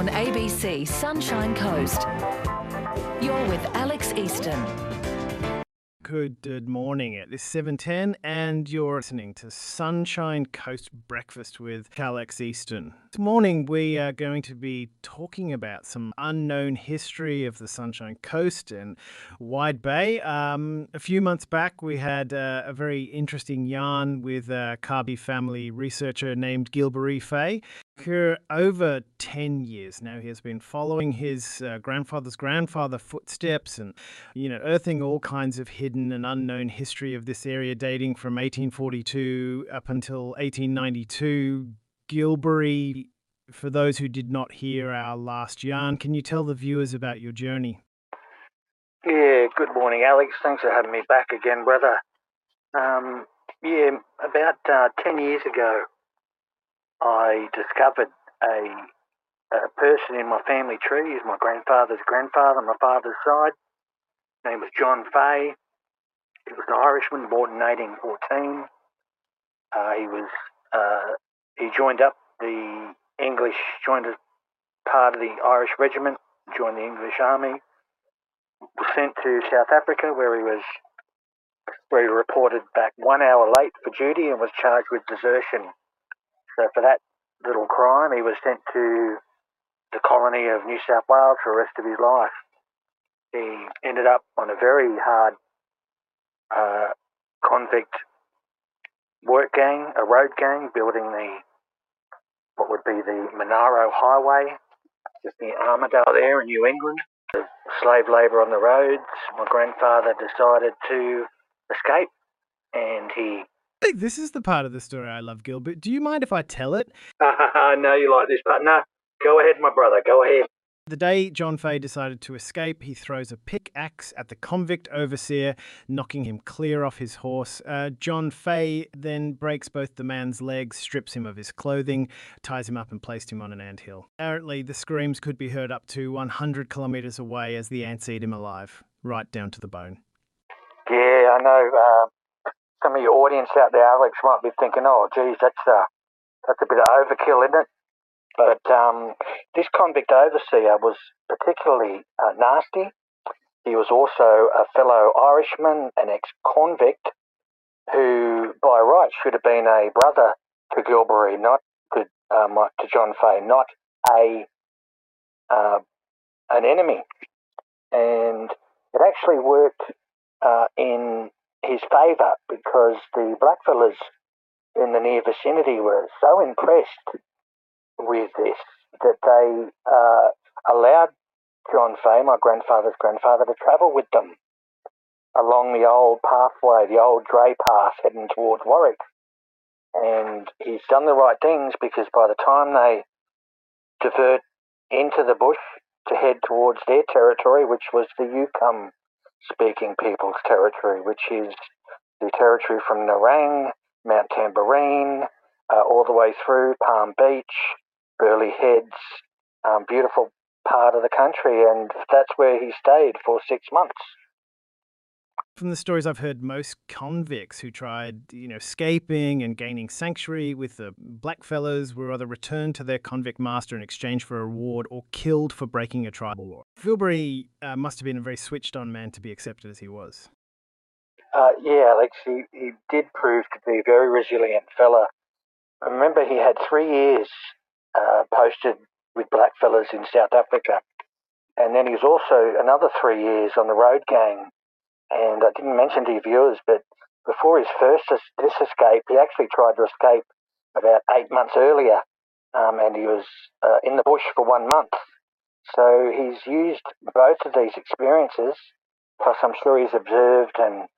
on ABC Sunshine Coast. You're with Alex Easton. Good morning. It is 7.10 and you're listening to Sunshine Coast Breakfast with Alex Easton. This morning we are going to be talking about some unknown history of the Sunshine Coast and Wide Bay. Um, a few months back we had uh, a very interesting yarn with a Kabi family researcher named Gilbert Fay for over 10 years. Now he has been following his uh, grandfather's grandfather footsteps and you know earthing all kinds of hidden and unknown history of this area dating from 1842 up until 1892 Gilburri for those who did not hear our last yarn can you tell the viewers about your journey? Yeah good morning alex. Thanks for having me back again brother. Um, yeah about uh, 10 years ago I discovered a, a person in my family tree. He's my grandfather's grandfather, on my father's side. His name was John Fay. He was an Irishman, born in 1814. Uh, he was uh, he joined up the English, joined as part of the Irish regiment, joined the English army. Was sent to South Africa, where he was where he reported back one hour late for duty and was charged with desertion. So for that little crime, he was sent to the colony of New South Wales for the rest of his life. He ended up on a very hard uh, convict work gang, a road gang, building the what would be the Monaro Highway, just near Armidale there in New England. The slave labour on the roads. My grandfather decided to escape, and he think this is the part of the story I love, Gilbert. Do you mind if I tell it? I know you like this, but no, go ahead, my brother, go ahead. The day John Fay decided to escape, he throws a pickaxe at the convict overseer, knocking him clear off his horse. Uh, John Fay then breaks both the man's legs, strips him of his clothing, ties him up, and placed him on an anthill. Apparently, the screams could be heard up to 100 kilometres away as the ants eat him alive, right down to the bone. Yeah, I know. Uh, some of your audience out there, Alex, might be thinking, "Oh, geez, that's uh, that's a bit of overkill, isn't it?" But um, this convict overseer was particularly uh, nasty. He was also a fellow Irishman, an ex-convict, who by rights should have been a brother to Gilburri, not to um, to John Fay, not a uh, an enemy. And it actually worked uh, in his favour because the blackfellas in the near vicinity were so impressed with this that they uh, allowed John Fay, my grandfather's grandfather, to travel with them along the old pathway, the old dray path heading towards Warwick. And he's done the right things because by the time they divert into the bush to head towards their territory, which was the Yugambeh speaking people's territory, which is the territory from Nerang, Mount Tamborine, uh, all the way through Palm Beach, Burleigh Heads, um, beautiful part of the country, and that's where he stayed for six months. From the stories I've heard, most convicts who tried, you know, escaping and gaining sanctuary with the blackfellas were either returned to their convict master in exchange for a reward or killed for breaking a tribal law. Gilburri uh, must have been a very switched-on man to be accepted as he was. Uh, yeah, Alex, he, he did prove to be a very resilient fella. I remember, he had three years uh, posted with blackfellas in South Africa, and then he was also another three years on the road gang and I didn't mention to your viewers, but before his first this escape, he actually tried to escape about eight months earlier, um, and he was uh, in the bush for one month. So he's used both of these experiences, plus I'm sure he's observed and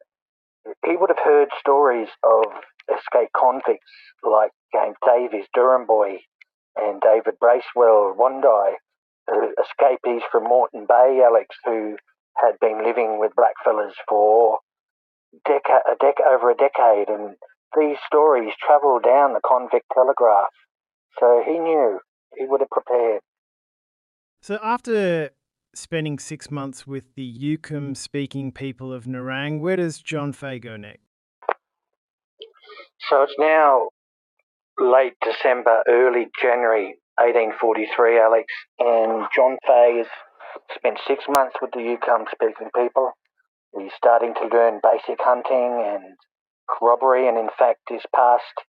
he would have heard stories of escaped convicts like James Davies, Duramboi, and David Bracewell, Wondai, uh, escapees from Moreton Bay, Alex, who had been living with blackfellas for deca- a dec- over a decade, and these stories travelled down the convict telegraph. So he knew he would have prepared. So after spending six months with the Yugambeh speaking people of Nerang, where does John Fay go next? So it's now late December, early January 1843, Alex, and John Fay has spent six months with the Yugambeh speaking people. He's starting to learn basic hunting and corroboree, and in fact, his past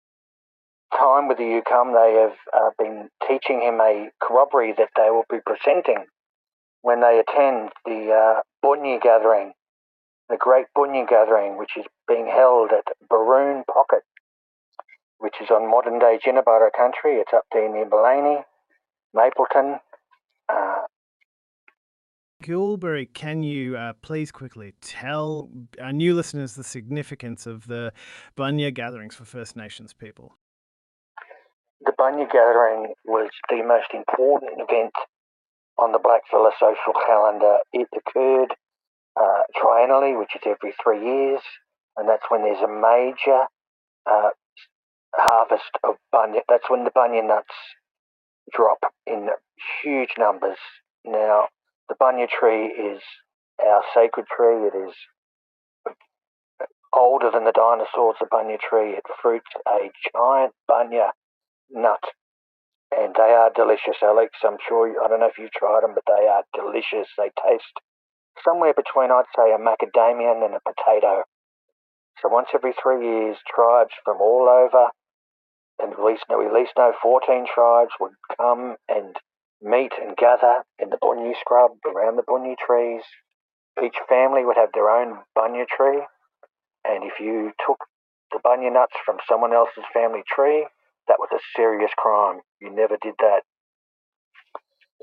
time with the Yugambeh, they have uh, been teaching him a corroboree that they will be presenting when they attend the uh, Bunya gathering, the Great Bunya gathering, which is being held at Baroon Pocket, which is on modern day Jinibara country. It's up there near Maleny, Mapleton. Uh, Gilburri, can you uh, please quickly tell our new listeners the significance of the Bunya gatherings for First Nations people? The Bunya gathering was the most important event on the Blackfella social calendar. It occurred uh, triennially, which is every three years, and that's when there's a major uh, harvest of bunya. That's when the bunya nuts drop in huge numbers. Now, the bunya tree is our sacred tree. It is older than the dinosaurs. The bunya tree. It fruits a giant bunya nut and they are delicious, Alex. I'm sure, I don't know if you've tried them, but they are delicious. They taste somewhere between, I'd say, a macadamia and a potato. So once every three years, tribes from all over, and at least, we at least know 14 tribes would come and meet and gather in the bunya scrub around the bunya trees. Each family would have their own bunya tree, and if you took the bunya nuts from someone else's family tree, that was a serious crime. You never did that.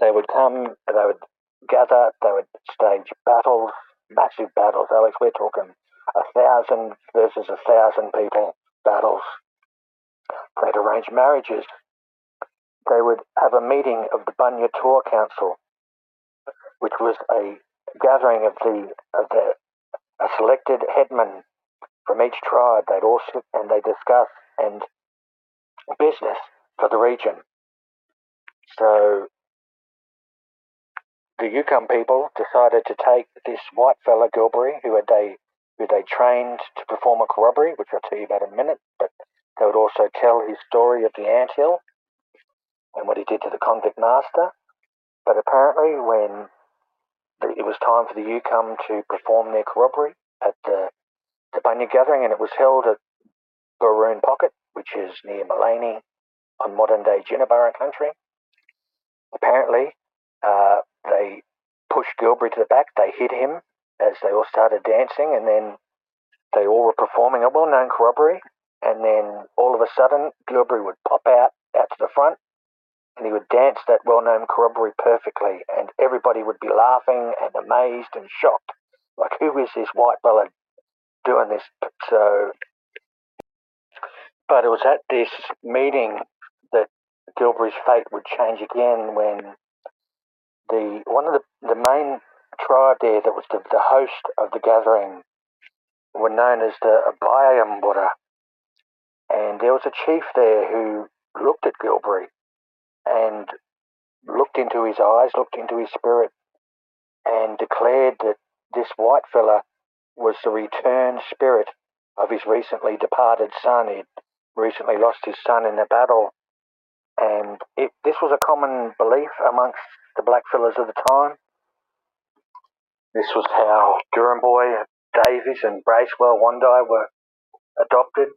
They would come, they would gather, they would stage battles, massive battles. Alex, we're talking a thousand versus a thousand people battles. They'd arrange marriages. They would have a meeting of the Bunya Tour Council, which was a gathering of the of the a selected headman from each tribe. They'd all sit and they discuss and business for the region. So the Yugambeh people decided to take this white fella Gilburri, who had they who they trained to perform a corroboree, which I'll tell you about in a minute, but they would also tell his story of the ant hill and what he did to the convict master. But apparently, when it was time for the Yugambeh to perform their corroboree at the, the Bunya gathering, and it was held at Baroon Pocket, which is near Maleny on modern day Jinibara country. Apparently, uh, they pushed Gilburri to the back, they hit him as they all started dancing, and then they all were performing a well known corroboree. And then all of a sudden, Gilburri would pop out, out to the front, and he would dance that well known corroboree perfectly, and everybody would be laughing and amazed and shocked. Like, who is this white fella doing this? So but it was at this meeting that Gilburri's fate would change again when the one of the, the main tribe there that was the, the host of the gathering were known as the Abayambura. And there was a chief there who looked at Gilburri and looked into his eyes, looked into his spirit, and declared that this white fella was the returned spirit of his recently departed son. He'd recently lost his son in a battle, and it, this was a common belief amongst the blackfellas of the time. This was how Duramboi, Davies, and Bracewell Wandai were adopted.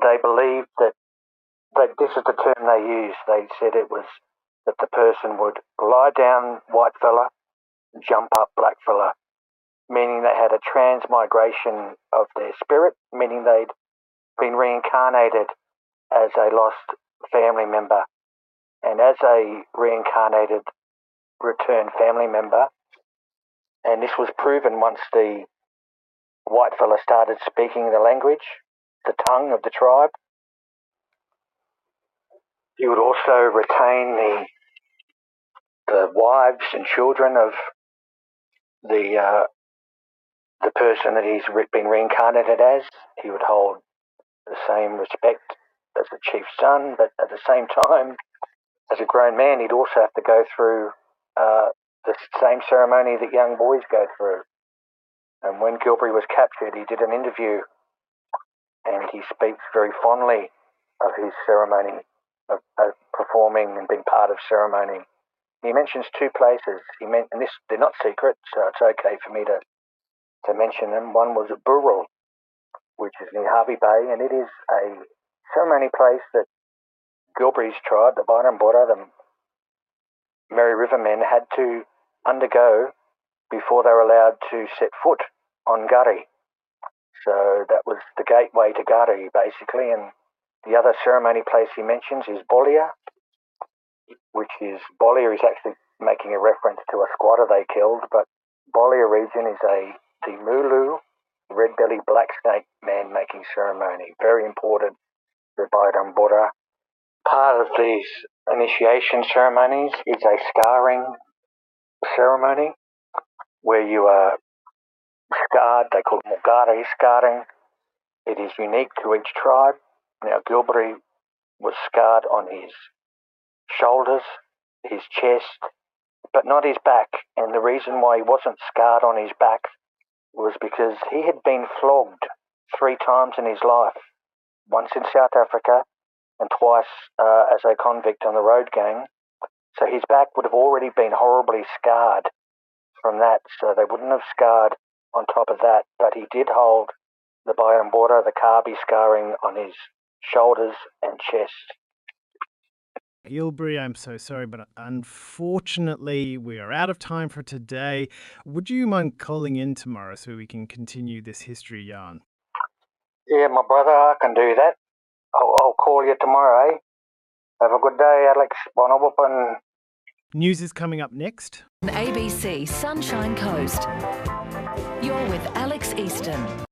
They believed that, this is the term they used. They said it was that the person would lie down white fella, jump up black fella, meaning they had a transmigration of their spirit, meaning they'd been reincarnated as a lost family member. And as a reincarnated returned family member, and this was proven once the white fella started speaking the language, the tongue of the tribe. He would also retain the the wives and children of the uh, the person that he's been reincarnated as. He would hold the same respect as the chief's son, but at the same time, as a grown man, he'd also have to go through uh, the same ceremony that young boys go through. And when Gilburri was captured, he did an interview and he speaks very fondly of his ceremony of, of performing and being part of ceremony. He mentions two places. He meant, and this they're not secret, so it's okay for me to to mention them. One was at Burrell, which is near Hervey Bay, and it is a ceremony place that Gilburri's tribe, the Border, the Mary River men, had to undergo before they were allowed to set foot on Gari. So that was the gateway to Gari, basically. And the other ceremony place he mentions is Bolia, which is Bolia is actually making a reference to a squatter they killed, but Bolia region is a the Mulu red-bellied black snake man making ceremony. Very important for Byron Part of these initiation ceremonies is a scarring ceremony where you are scarred. They call it Mulgari scarring. It is unique to each tribe. Now, Gilburri was scarred on his shoulders, his chest, but not his back. And the reason why he wasn't scarred on his back was because he had been flogged three times in his life once in South Africa and twice uh, as a convict on the road gang. So his back would have already been horribly scarred from that. So they wouldn't have scarred on top of that. But he did hold the Byron border, the Kabi scarring on his shoulders and chest. Gilburri, I'm so sorry, but unfortunately, we are out of time for today. Would you mind calling in tomorrow so we can continue this history yarn? Yeah, my brother, I can do that. I'll, I'll call you tomorrow, eh? Have a good day, Alex. Bon. News is coming up next. ABC Sunshine Coast. You're with Alex Easton.